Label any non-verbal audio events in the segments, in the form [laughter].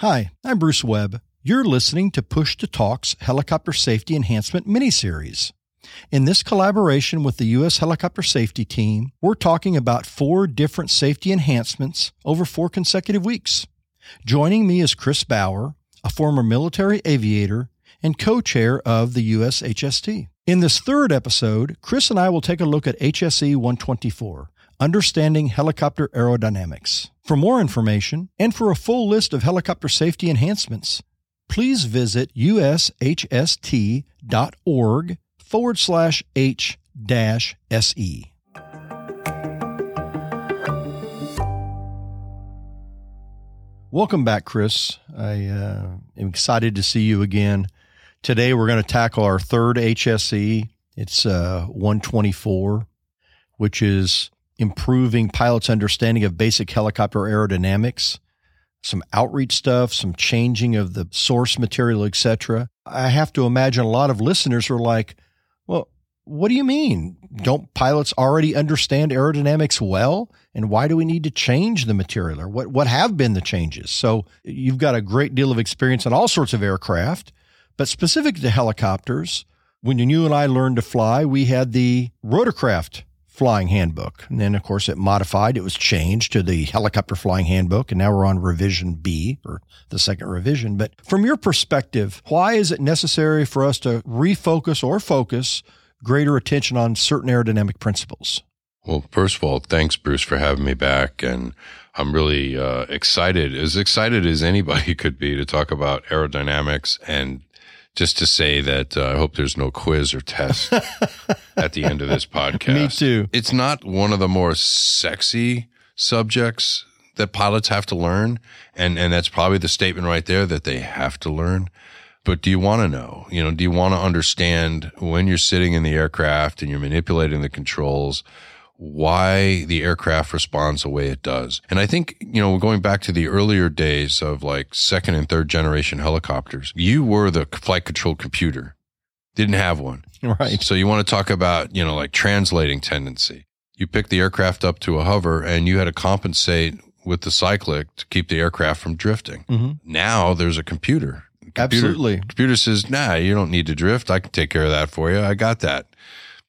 Hi, I'm Bruce Webb. You're listening to Push to Talk's Helicopter Safety Enhancement miniseries. In this collaboration with the U.S. Helicopter Safety Team, we're talking about four different safety enhancements over four consecutive weeks. Joining me is Chris Bauer, a former military aviator and co chair of the U.S. HST. In this third episode, Chris and I will take a look at HSE 124, Understanding Helicopter Aerodynamics. For more information and for a full list of helicopter safety enhancements, please visit ushst.org forward slash H dash SE. Welcome back, Chris. I uh, am excited to see you again. Today we're going to tackle our third HSE. It's uh, 124, which is improving pilots' understanding of basic helicopter aerodynamics, some outreach stuff, some changing of the source material, etc. I have to imagine a lot of listeners are like, well, what do you mean? Don't pilots already understand aerodynamics well? And why do we need to change the material or what, what have been the changes? So you've got a great deal of experience on all sorts of aircraft, but specific to helicopters, when you and I learned to fly, we had the rotorcraft flying handbook. And then, of course, it modified, it was changed to the helicopter flying handbook. And now we're on revision B or the second revision. But from your perspective, why is it necessary for us to refocus or focus greater attention on certain aerodynamic principles? Well, first of all, thanks, Bruce, for having me back. And I'm really uh, excited, as excited as anybody [laughs] could be to talk about aerodynamics and just to say that uh, I hope there's no quiz or test [laughs] at the end of this podcast. Me too. It's not one of the more sexy subjects that pilots have to learn, and and that's probably the statement right there that they have to learn. But do you want to know? You know, do you want to understand when you're sitting in the aircraft and you're manipulating the controls? Why the aircraft responds the way it does. And I think, you know, going back to the earlier days of like second and third generation helicopters, you were the flight control computer. Didn't have one. Right. So you want to talk about, you know, like translating tendency. You picked the aircraft up to a hover and you had to compensate with the cyclic to keep the aircraft from drifting. Mm-hmm. Now there's a computer. computer. Absolutely. Computer says, nah, you don't need to drift. I can take care of that for you. I got that.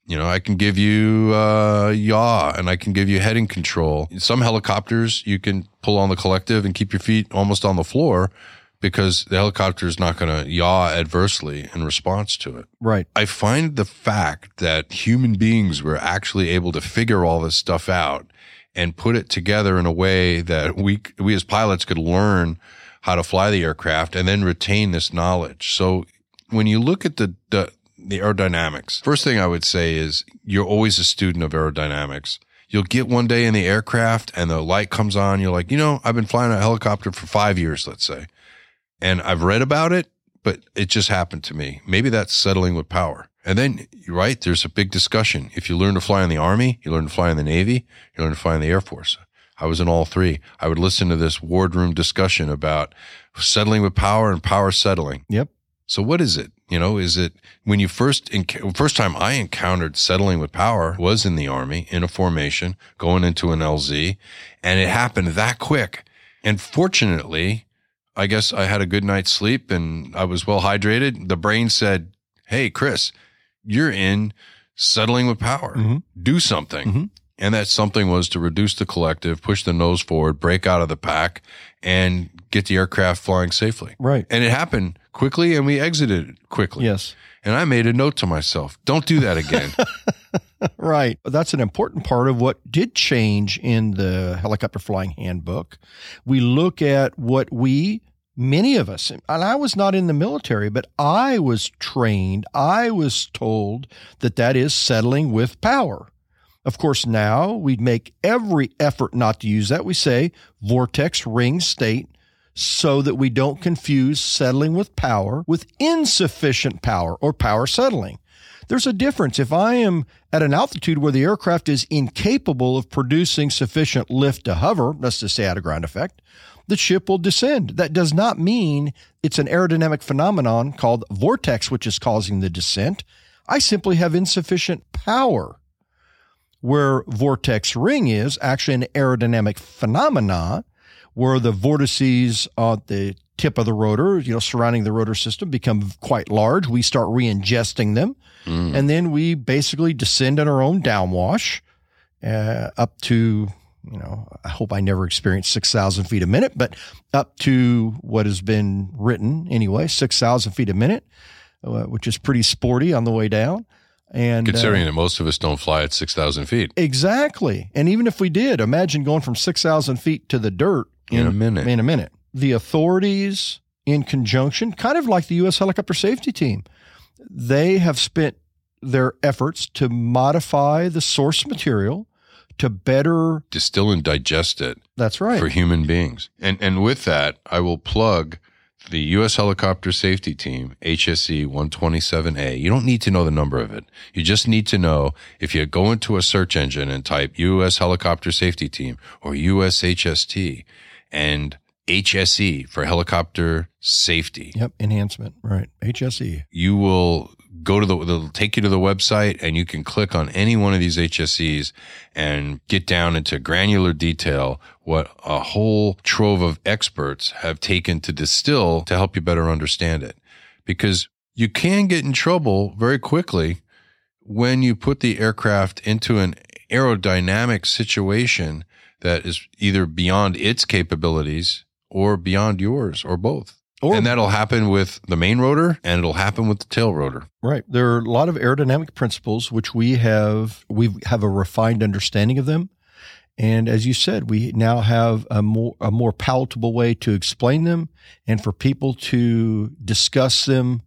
You know, I can give you uh, yaw and I can give you heading control. Some helicopters you can pull on the collective and keep your feet almost on the floor because the helicopter is not going to yaw adversely in response to it. Right. I find the fact that human beings were actually able to figure all this stuff out and put it together in a way that we we as pilots could learn how to fly the aircraft and then retain this knowledge. So when you look at the, the the aerodynamics. First thing I would say is you're always a student of aerodynamics. You'll get one day in the aircraft and the light comes on. You're like, you know, I've been flying a helicopter for five years, let's say, and I've read about it, but it just happened to me. Maybe that's settling with power. And then, right, there's a big discussion. If you learn to fly in the Army, you learn to fly in the Navy, you learn to fly in the Air Force. I was in all three. I would listen to this wardroom discussion about settling with power and power settling. Yep. So what is it? You know, is it when you first enc- first time I encountered settling with power was in the army in a formation going into an LZ, and it happened that quick. And fortunately, I guess I had a good night's sleep and I was well hydrated. The brain said, "Hey, Chris, you're in settling with power. Mm-hmm. Do something." Mm-hmm. And that something was to reduce the collective, push the nose forward, break out of the pack, and get the aircraft flying safely. Right. And it happened quickly and we exited quickly. Yes. And I made a note to myself, don't do that again. [laughs] right. That's an important part of what did change in the helicopter flying handbook. We look at what we, many of us, and I was not in the military, but I was trained, I was told that that is settling with power. Of course, now we make every effort not to use that. We say vortex ring state so that we don't confuse settling with power with insufficient power or power settling. There's a difference. If I am at an altitude where the aircraft is incapable of producing sufficient lift to hover, let's just say at a ground effect, the ship will descend. That does not mean it's an aerodynamic phenomenon called vortex, which is causing the descent. I simply have insufficient power. Where vortex ring is actually an aerodynamic phenomena where the vortices at the tip of the rotor, you know, surrounding the rotor system become quite large. We start re-ingesting them. Mm. And then we basically descend in our own downwash uh, up to, you know, I hope I never experience 6,000 feet a minute, but up to what has been written anyway, 6,000 feet a minute, uh, which is pretty sporty on the way down. And uh, Considering that most of us don't fly at 6,000 feet exactly. And even if we did, imagine going from 6,000 feet to the dirt in a minute. in a minute. The authorities, in conjunction, kind of like the U.S. helicopter safety team, they have spent their efforts to modify the source material to better. Distill and digest it That's right. for human beings. And and with that, I will plug the U.S. Helicopter Safety Team, HSE 127A. You don't need to know the number of it. You just need to know if you go into a search engine and type U.S. Helicopter Safety Team or USHST and HSE for helicopter safety. Yep, enhancement. Right. HSE. you will go to the they'll take you to the website and you can click on any one of these HSEs and get down into granular detail what a whole trove of experts have taken to distill to help you better understand it because you can get in trouble very quickly when you put the aircraft into an aerodynamic situation that is either beyond its capabilities or beyond yours or both Or and that'll happen with the main rotor and it'll happen with the tail rotor. Right. There are a lot of aerodynamic principles which we have we have a refined understanding of them. And as you said, we now have a more a more palatable way to explain them and for people to discuss them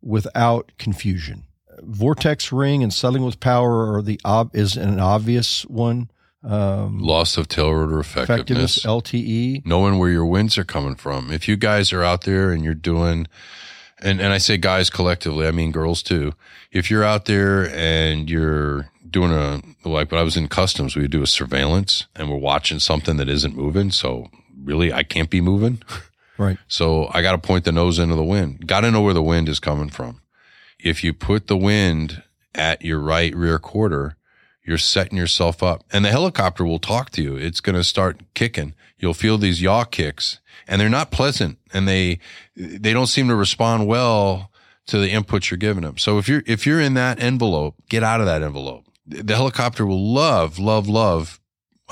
without confusion. Vortex ring and settling with power are the ob- is an obvious one. Um, Loss of tail rotor effectiveness. effectiveness, LTE. knowing where your winds are coming from. If you guys are out there and you're doing, and, and I say guys collectively, I mean girls too. If you're out there and you're doing a, like when I was in customs, we would do a surveillance and we're watching something that isn't moving. So really, I can't be moving. [laughs] Right. So I got to point the nose into the wind. Got to know where the wind is coming from. If you put the wind at your right rear quarter, you're setting yourself up and the helicopter will talk to you. It's going to start kicking. You'll feel these yaw kicks and they're not pleasant and they, they don't seem to respond well to the inputs you're giving them. So if you're, if you're in that envelope, get out of that envelope. The helicopter will love, love, love,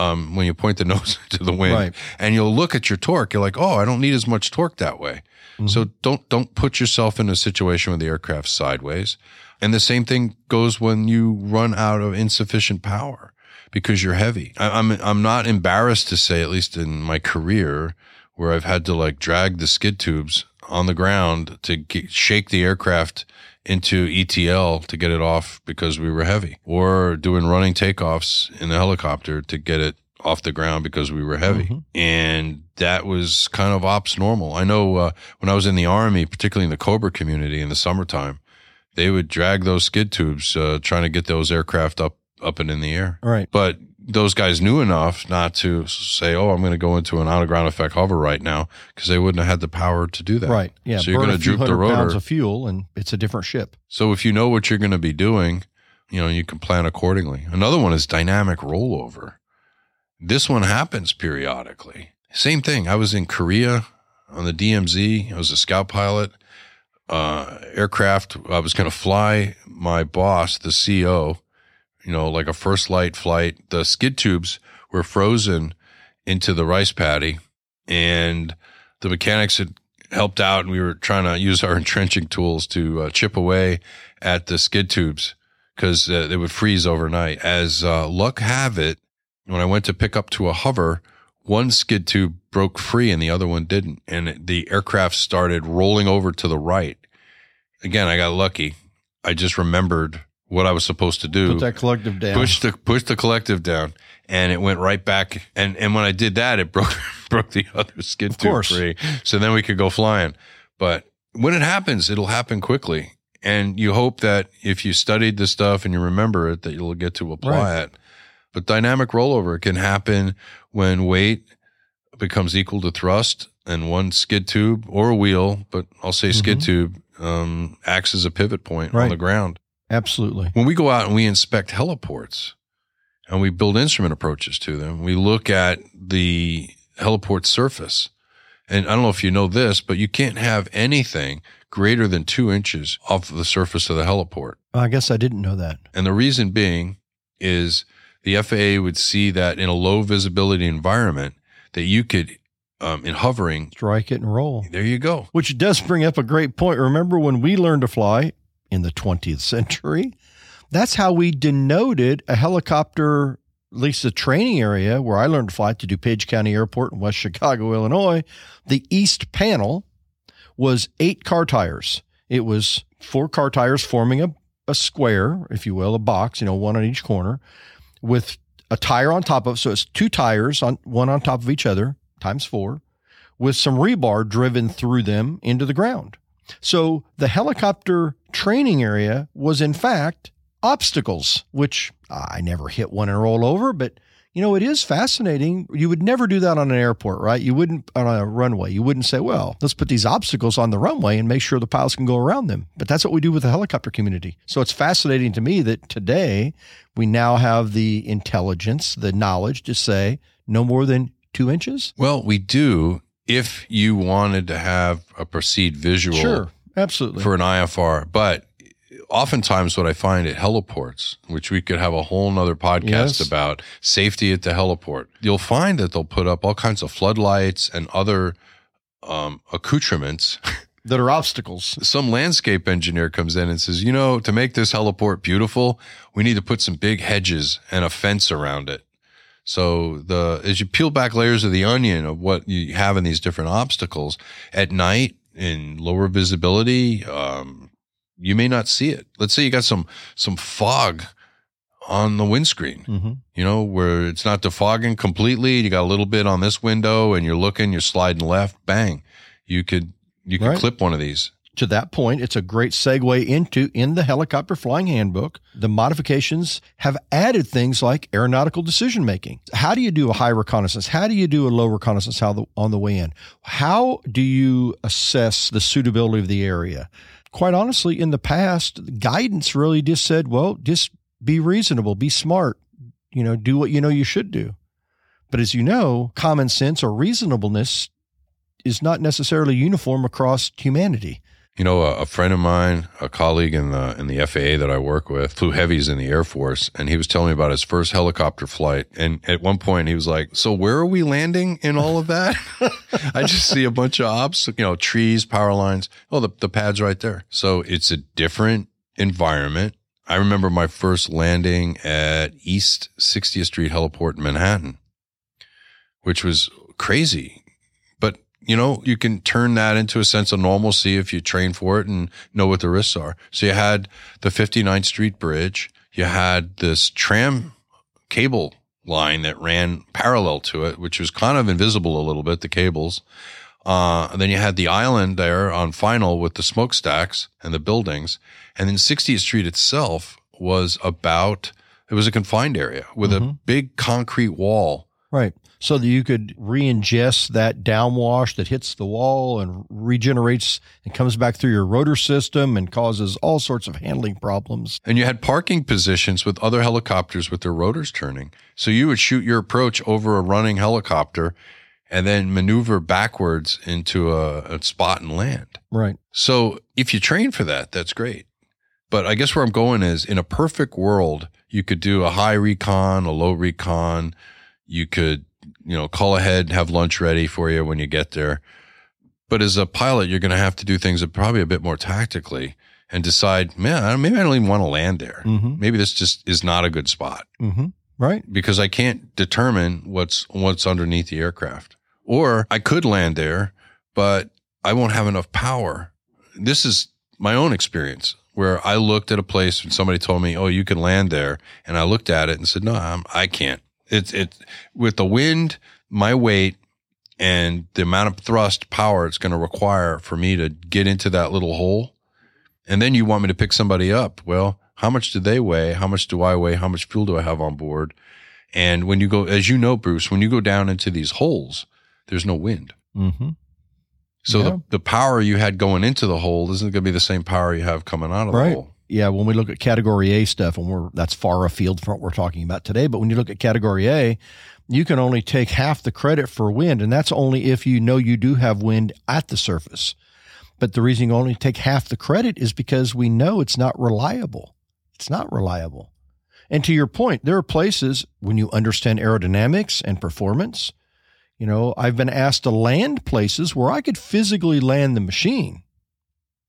um, when you point the [laughs] nose to the wind Right. and you'll look at your torque. You're like, oh, I don't need as much torque that way. So don't don't put yourself in a situation where the aircraft's sideways. And the same thing goes when you run out of insufficient power because you're heavy. I, I'm I'm not embarrassed to say, at least in my career, where I've had to like drag the skid tubes on the ground to get, shake the aircraft into ETL to get it off because we were heavy, or doing running takeoffs in the helicopter to get it off the ground because we were heavy. Mhm. And that was kind of ops normal. I know uh, when I was in the army, particularly in the Cobra community in the summertime, they would drag those skid tubes uh, trying to get those aircraft up up and in the air. Right. But those guys knew enough not to say, "Oh, I'm going to go into an on ground effect hover right now," because they wouldn't have had the power to do that. Right. Yeah. So you're going to droop the rotor. pounds of fuel and it's a different ship. So if you know what you're going to be doing, you know you can plan accordingly. Another one is dynamic rollover. This one happens periodically. Same thing. I was in Korea on the DMZ. I was a scout pilot. Uh, aircraft. I was going to fly my boss, the CO, you know, like a first light flight. The skid tubes were frozen into the rice paddy and the mechanics had helped out and we were trying to use our [laughs] entrenching tools to uh, chip away at the skid tubes because uh, they would freeze overnight. As uh, luck have it, when I went to pick up to a hover, one skid tube broke free and the other one didn't. And the aircraft started rolling over to the right. Again, I got lucky. I just remembered what I was supposed to do. Put that collective down. push the push the collective down and it went right back and and when I did that it [laughs] broke broke the other skid tube free. So then we could go flying. But when it happens it'll happen quickly. And you hope that if you studied the stuff and you remember it that you'll get to apply it. But dynamic rollover can happen when weight becomes equal to thrust and one skid tube or a wheel but I'll say skid Mhm. tube um, acts as a pivot point on the ground Absolutely. when we go out and we inspect heliports and we build instrument approaches to them, we look at the heliport surface And I don't know if you know this, but you can't have anything greater than two inches off the surface of the heliport. I guess I didn't know that. And the reason being is the FAA would see that in a low visibility environment that you could, um, in hovering, Strike it and roll. there you go. Which does bring up a great point. Remember when we learned to fly in the 20th century? That's how we denoted a helicopter, at least the training area where I learned to fly to DuPage County Airport in West Chicago, Illinois. The east panel was eight car tires. It was four car tires forming a, a square, if you will, a box, you know, one on each corner with a tire on top of. So it's two tires on one on top of each other times four with some rebar driven through them into the ground. So the helicopter training area was in fact obstacles, which I never hit one and roll over, but you know, it is fascinating. You would never do that on an airport, right? You wouldn't on a runway. You wouldn't say, well, let's put these obstacles on the runway and make sure the pilots can go around them. But that's what we do with the helicopter community. So it's fascinating to me that today we now have the intelligence, the knowledge to say no more than two inches. Well, we do if you wanted to have a perceived visual Sure, absolutely. for an IFR, but oftentimes what I find at heliports, which we could have a whole nother podcast Yes. about safety at the heliport, you'll find that they'll put up all kinds of floodlights and other um, accoutrements. [laughs] that are obstacles. Some landscape engineer comes in and says, you know, to make this heliport beautiful, we need to put some big hedges and a fence around it. So the as you peel back layers of the onion of what you have in these different obstacles at night in lower visibility, um, you may not see it. Let's say you got some some fog on the windscreen, hmm you know, where it's not defogging completely. You got a little bit on this window, and you're looking, you're sliding left, bang, you could you could Right. clip one of these. To that point, it's a great segue into in the helicopter flying handbook. The modifications have added things like aeronautical decision making. How do you do a high reconnaissance? How do you do a low reconnaissance how on the way in? How do you assess the suitability of the area? Quite honestly, in the past, guidance really just said, well, just be reasonable, be smart, you know, do what you know you should do. But as you know, common sense or reasonableness is not necessarily uniform across humanity. You know, a, a friend of mine, a colleague in the in the FAA that I work with, flew heavies in the Air Force, and he was telling me about his first helicopter flight. And at one point, he was like, "So where are we landing in all of that?" [laughs] I just see a bunch of ops, you know, trees, power lines. Oh, the the pad's right there. So it's a different environment. I remember my first landing at East 60th Street Heliport in Manhattan, which was crazy. You know, you can turn that into a sense of normalcy if you train for it and know what the risks are. So you had the 59th Street Bridge, you had this tram cable line that ran parallel to it, which was kind of invisible a little bit, the cables. Uh, and then you had the island there on final with the smokestacks and the buildings. And then 60th Street itself was about, it was a confined area with a big concrete wall. Right. So that you could re-ingest that downwash that hits the wall and regenerates and comes back through your rotor system and causes all sorts of handling problems. And you had parking positions with other helicopters with their rotors turning. So you would shoot your approach over a running helicopter and then maneuver backwards into a, a spot and land. Right. So if you train for that, that's great. But I guess where I'm going is in a perfect world, you could do a high recon, a low recon. You could, you know, call ahead have lunch ready for you when you get there. But as a pilot, you're going to have to do things probably a bit more tactically and decide, man, maybe I don't even want to land there. Mm-hmm. Maybe this just is not a good spot Mm-hmm. Right. because I can't determine what's what's underneath the aircraft. Or I could land there, but I won't have enough power. This is my own experience where I looked at a place and somebody told me, "Oh, you can land there," and I looked at it and said, "No, I'm, I can't." It's it with the wind, my weight, and the amount of thrust power it's going to require for me to get into that little hole. And then you want me to pick somebody up. Well, how much do they weigh? How much do I weigh? How much fuel do I have on board? And when you go, as you know, Bruce, when you go down into these holes, there's no wind. Mm-hmm. So Yeah. the, the power you had going into the hole isn't going to be the same power you have coming out of Right. the hole. Yeah, when we look at category A stuff, and we're that's far afield from what we're talking about today. But when you look at category A, you can only take half the credit for wind, and that's only if you know you do have wind at the surface. But the reason you only take half the credit is because we know it's not reliable. It's not reliable. And to your point, there are places when you understand aerodynamics and performance, you know, I've been asked to land places where I could physically land the machine,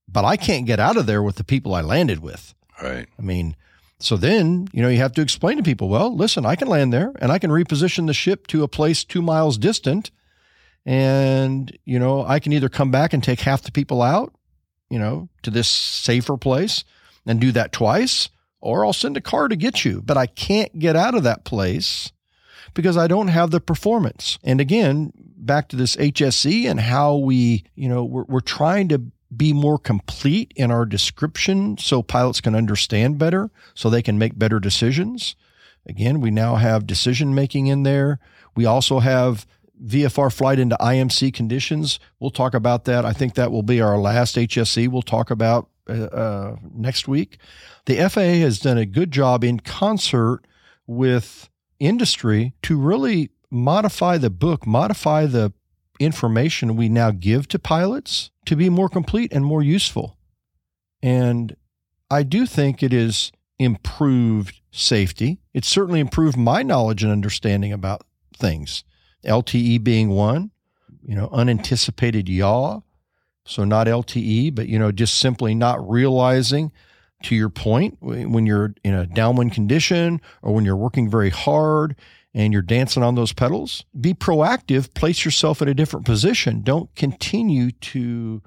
but I can't get out of there with the people I landed with. Right. I mean, so then, you know, you have to explain to people, well, listen, I can land there and I can reposition the ship to a place two miles distant. And, you know, I can either come back and take half the people out, you know, to this safer place and do that twice, or I'll send a car to get you. But I can't get out of that place because I don't have the performance. And again, back to this HSE and how we, you know, we're, we're trying to be more complete in our description so pilots can understand better, so they can make better decisions. Again, we now have decision making in there. We also have VFR flight into IMC conditions. We'll talk about that. I think that will be our last HSE we'll talk about uh, uh, next week. The FAA has done a good job in concert with industry to really modify the book, modify the information we now give to pilots to be more complete and more useful. And I do think it is improved safety. It's certainly improved my knowledge and understanding about things. LTE being one, you know, unanticipated yaw. So not LTE, but, you know, just simply not realizing to your point when you're in a downwind condition or when you're working very hard and you're dancing on those pedals, be proactive, place yourself in a different position. Don't continue to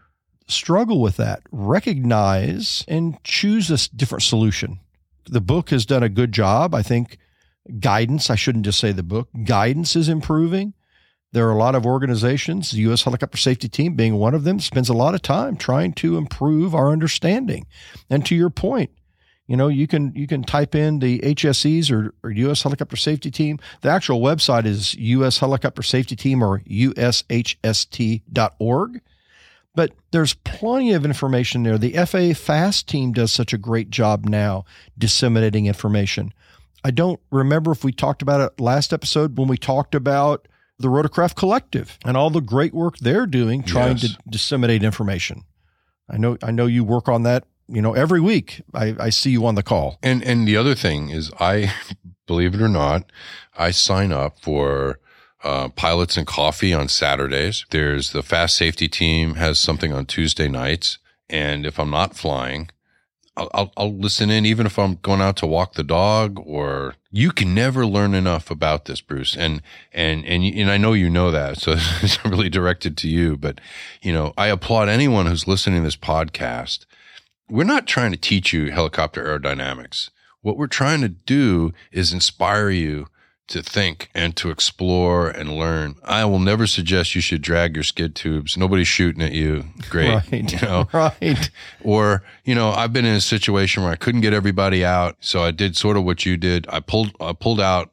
struggle with that. Recognize and choose a different solution. The book has done a good job. I think guidance, I shouldn't just say the book, guidance is improving. There are a lot of organizations, the U.S. Helicopter Safety Team being one of them, spends a lot of time trying to improve our understanding. And to your point, you know, you can you can type in the HSEs or, or U.S. Helicopter Safety Team. The actual website is U.S. Helicopter Safety Team or ushst.org. But there's plenty of information there. The FAA FAAST team does such a great job now disseminating information. I don't remember if we talked about it last episode when we talked about the Rotorcraft Collective and all the great work they're doing trying yes. to disseminate information. I know I know you work on that you know, every week I, I see you on the call. And and the other thing is, I [laughs] believe it or not, I sign up for uh, pilots and coffee on Saturdays. There's the FAAST safety team has something on Tuesday nights, and if I'm not flying, I'll, I'll, I'll listen in even if I'm going out to walk the dog. Or you can never learn enough about this, Bruce. And and and and I know you know that, so [laughs] it's really directed to you. But you know, I applaud anyone who's listening to this podcast we're not trying to teach you helicopter aerodynamics. What we're trying to do is inspire you to think and to explore and learn. I will never suggest you should drag your skid tubes. Nobody's shooting at you. Great. [laughs] Right. You know, right. Or, you know, I've been in a situation where I couldn't get everybody out. So I did sort of what you did. I pulled, I pulled out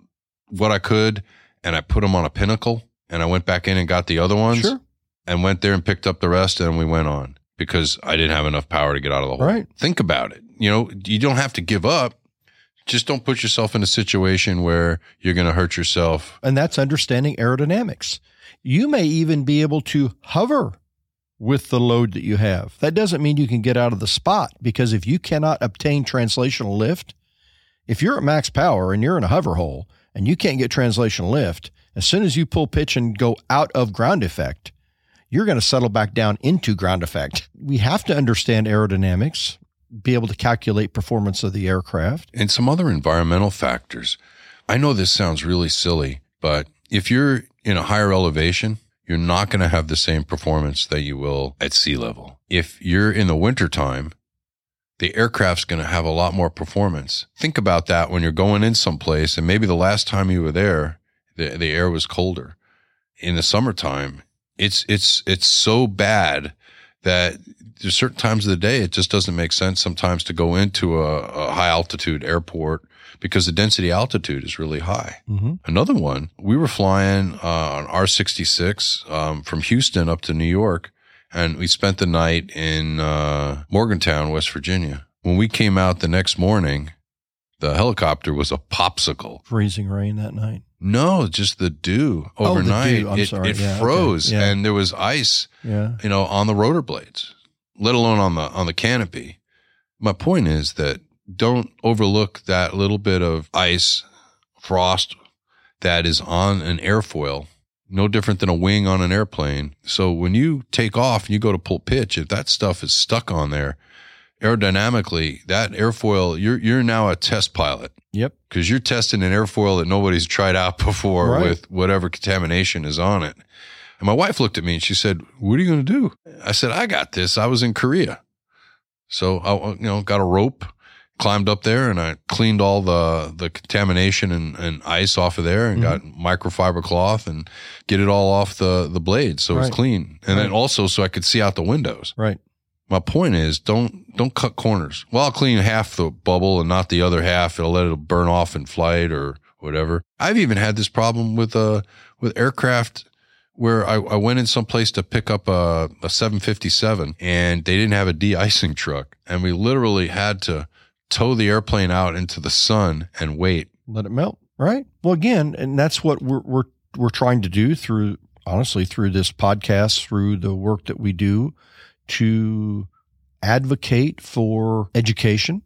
what I could and I put them on a pinnacle and I went back in and got the other ones sure. and went there and picked up the rest and we went on because I didn't have enough power to get out of the hole. Right. Think about it. You know, you don't have to give up. Just don't put yourself in a situation where you're going to hurt yourself. And that's understanding aerodynamics. You may even be able to hover with the load that you have. That doesn't mean you can get out of the spot because if you cannot obtain translational lift, if you're at max power and you're in a hover hole and you can't get translational lift, as soon as you pull pitch and go out of ground effect, you're going to settle back down into ground effect. We have to understand aerodynamics, be able to calculate performance of the aircraft, and some other environmental factors. I know this sounds really silly, but if you're in a higher elevation, you're not going to have the same performance that you will at sea level. If you're in the wintertime, the aircraft's going to have a lot more performance. Think about that when you're going in someplace and maybe the last time you were there, the, the air was colder. In the summertime, it's it's it's so bad that there's certain times of the day it just doesn't make sense sometimes to go into a, a high altitude airport because the density altitude is really high. Mm-hmm. Another one, we were flying uh, on R66 um, from Houston up to New York, and we spent the night in uh, Morgantown, West Virginia. When we came out the next morning, the helicopter was a popsicle. Freezing rain that night. No, just the dew overnight. Oh, the dew. I'm it sorry. it Yeah, okay. froze Yeah. and there was ice, Yeah. you know, on the rotor blades, let alone on the on the canopy. My point is that don't overlook that little bit of ice, frost that is on an airfoil. No different than a wing on an airplane. So when you take off and you go to pull pitch, if that stuff is stuck on there, aerodynamically, that airfoil, you're you're now a test pilot Yep. because you're testing an airfoil that nobody's tried out [laughs] before Right. with whatever contamination is on it. And my wife looked at me and she said, "What are you going to do?" I said, "I got this. I was in Korea, so I uh, you know got a rope, climbed up there, and I cleaned all the the contamination and, and ice off of there, and mm-hmm. got microfiber cloth and get it all off the the blade so Right. it's clean, and then also so I could see out the windows." Right. My point is don't don't cut corners. Well, I'll clean half the bubble and not the other half. It'll let it burn off in flight or whatever. I've even had this problem with uh with aircraft where I, I went in someplace to pick up a, a 757 and they didn't have a de-icing truck. And we literally had to tow the airplane out into the sun and wait. Let it melt. Right. Well, again, and that's what we're we're we're trying to do through honestly through this podcast, through the work that we do to advocate for education.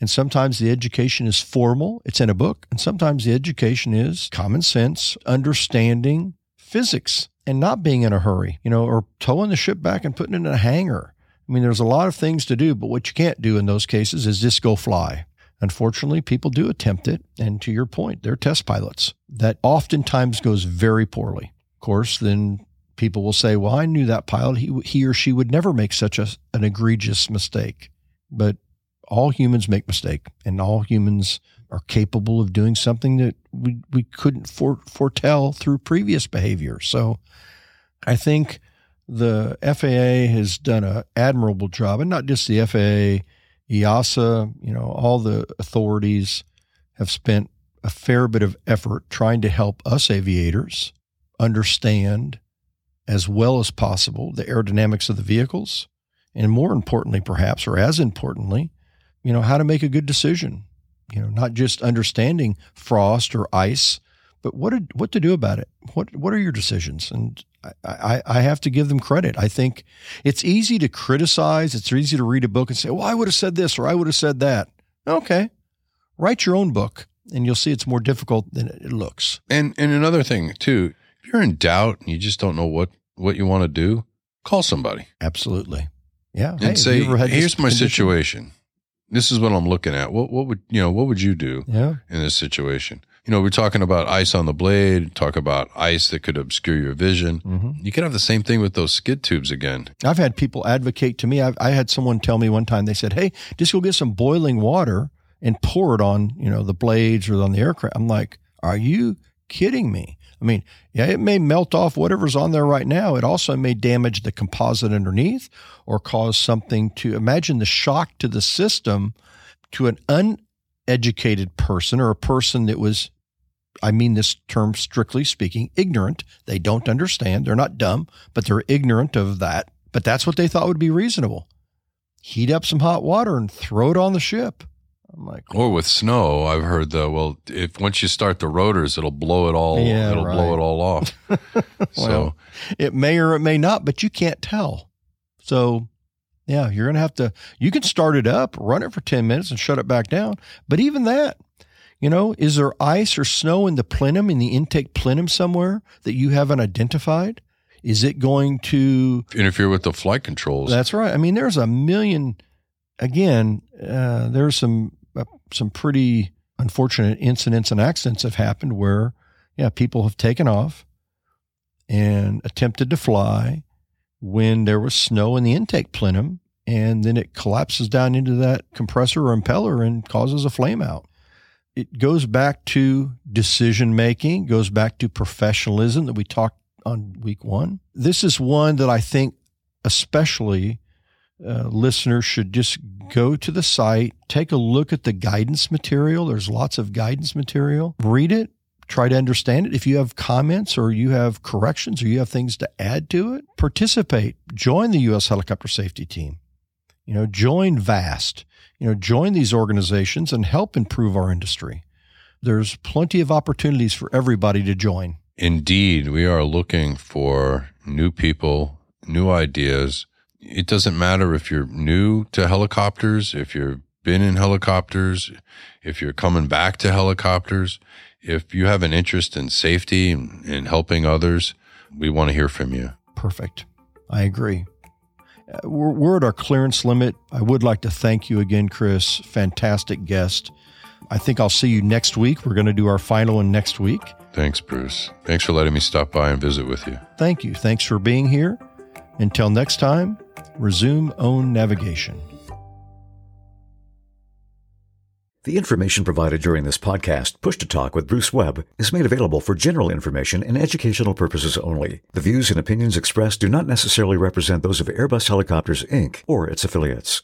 And sometimes the education is formal, it's in a book, and sometimes the education is common sense, understanding physics and not being in a hurry, you know, or towing the ship back and putting it in a hangar. I mean, there's a lot of things to do, but what you can't do in those cases is just go fly. Unfortunately, people do attempt it. And to your point, they're test pilots. That oftentimes goes very poorly. Of course, then people will say, well, I knew that pilot. He, he or she would never make such a, an egregious mistake. But all humans make mistake and all humans are capable of doing something that we, we couldn't fore, foretell through previous behavior. So I think the FAA has done an admirable job, and not just the FAA, EASA, you know, all the authorities have spent a fair bit of effort trying to help us aviators understand as well as possible the aerodynamics of the vehicles and more importantly perhaps or as importantly you know how to make a good decision you know not just understanding frost or ice but what to, what to do about it what what are your decisions and I, I, I have to give them credit. I think it's easy to criticize. It's easy to read a book and say, well, I would have said this or I would have said that. Okay. Write your own book and you'll see it's more difficult than it looks. And and another thing too, if you're in doubt and you just don't know what what you want to do, call somebody Absolutely. Yeah. and Hey, say, you ever had this "Here's my condition?" situation. This is what I'm looking at. What what would you know? What would you do Yeah. in this situation?" You know, we're talking about ice on the blade. Talk about ice that could obscure your vision. hmm You could have the same thing with those skid tubes again. I've had people advocate to me. I've, I had someone tell me one time, they said, Hey, just go get some boiling water and pour it on, you know, the blades or on the aircraft. I'm like, Are you kidding me? I mean, yeah, it may melt off whatever's on there right now. It also may damage the composite underneath or cause something to imagine the shock to the system to an uneducated person or a person that was, I mean this term strictly speaking, ignorant. They don't understand. They're not dumb, but they're ignorant of that. But that's what they thought would be reasonable. Heat up some hot water and throw it on the ship. I'm like, Or with snow, I've heard the well, if once you start the rotors, it'll blow it all. Yeah, it'll blow it all off. [laughs] so it may or it may not, but you can't tell. So, yeah, you're going to have to, you can start it up, run it for 10 minutes and shut it back down. But even that, you know, is there ice or snow in the plenum, in the intake plenum somewhere that you haven't identified? Is it going to interfere with the flight controls. That's right. I mean, there's a million. Again, uh, there's some some pretty unfortunate incidents and accidents have happened where, yeah, people have taken off and attempted to fly when there was snow in the intake plenum, and then it collapses down into that compressor or impeller and causes a flame out. It goes back to decision making, goes back to professionalism that we talked on week one. This is one that I think, especially uh, listeners, should just go to the site, take a look at the guidance material. There's lots of guidance material. Read it, try to understand it. If you have comments or you have corrections or you have things to add to it, participate. Join the U.S. Helicopter Safety Team. You know, join VAST. You know, join these organizations and help improve our industry. There's plenty of opportunities for everybody to join. Indeed, we are looking for new people, new ideas. It doesn't matter if you're new to helicopters, if you've been in helicopters, if you're coming back to helicopters, if you have an interest in safety and, and helping others, we want to hear from you. Perfect. I agree. Uh, we're, we're at our clearance limit. I would like to thank you again, Chris. Fantastic guest. I think I'll see you next week. We're going to do our final one next week. Thanks, Bruce. Thanks for letting me stop by and visit with you. Thank you. Thanks for being here. Until next time, resume own navigation. The information provided during this podcast, Push to Talk with Bruce Webb, is made available for general information and educational purposes only. The views and opinions expressed do not necessarily represent those of Airbus Helicopters, Inc. or its affiliates.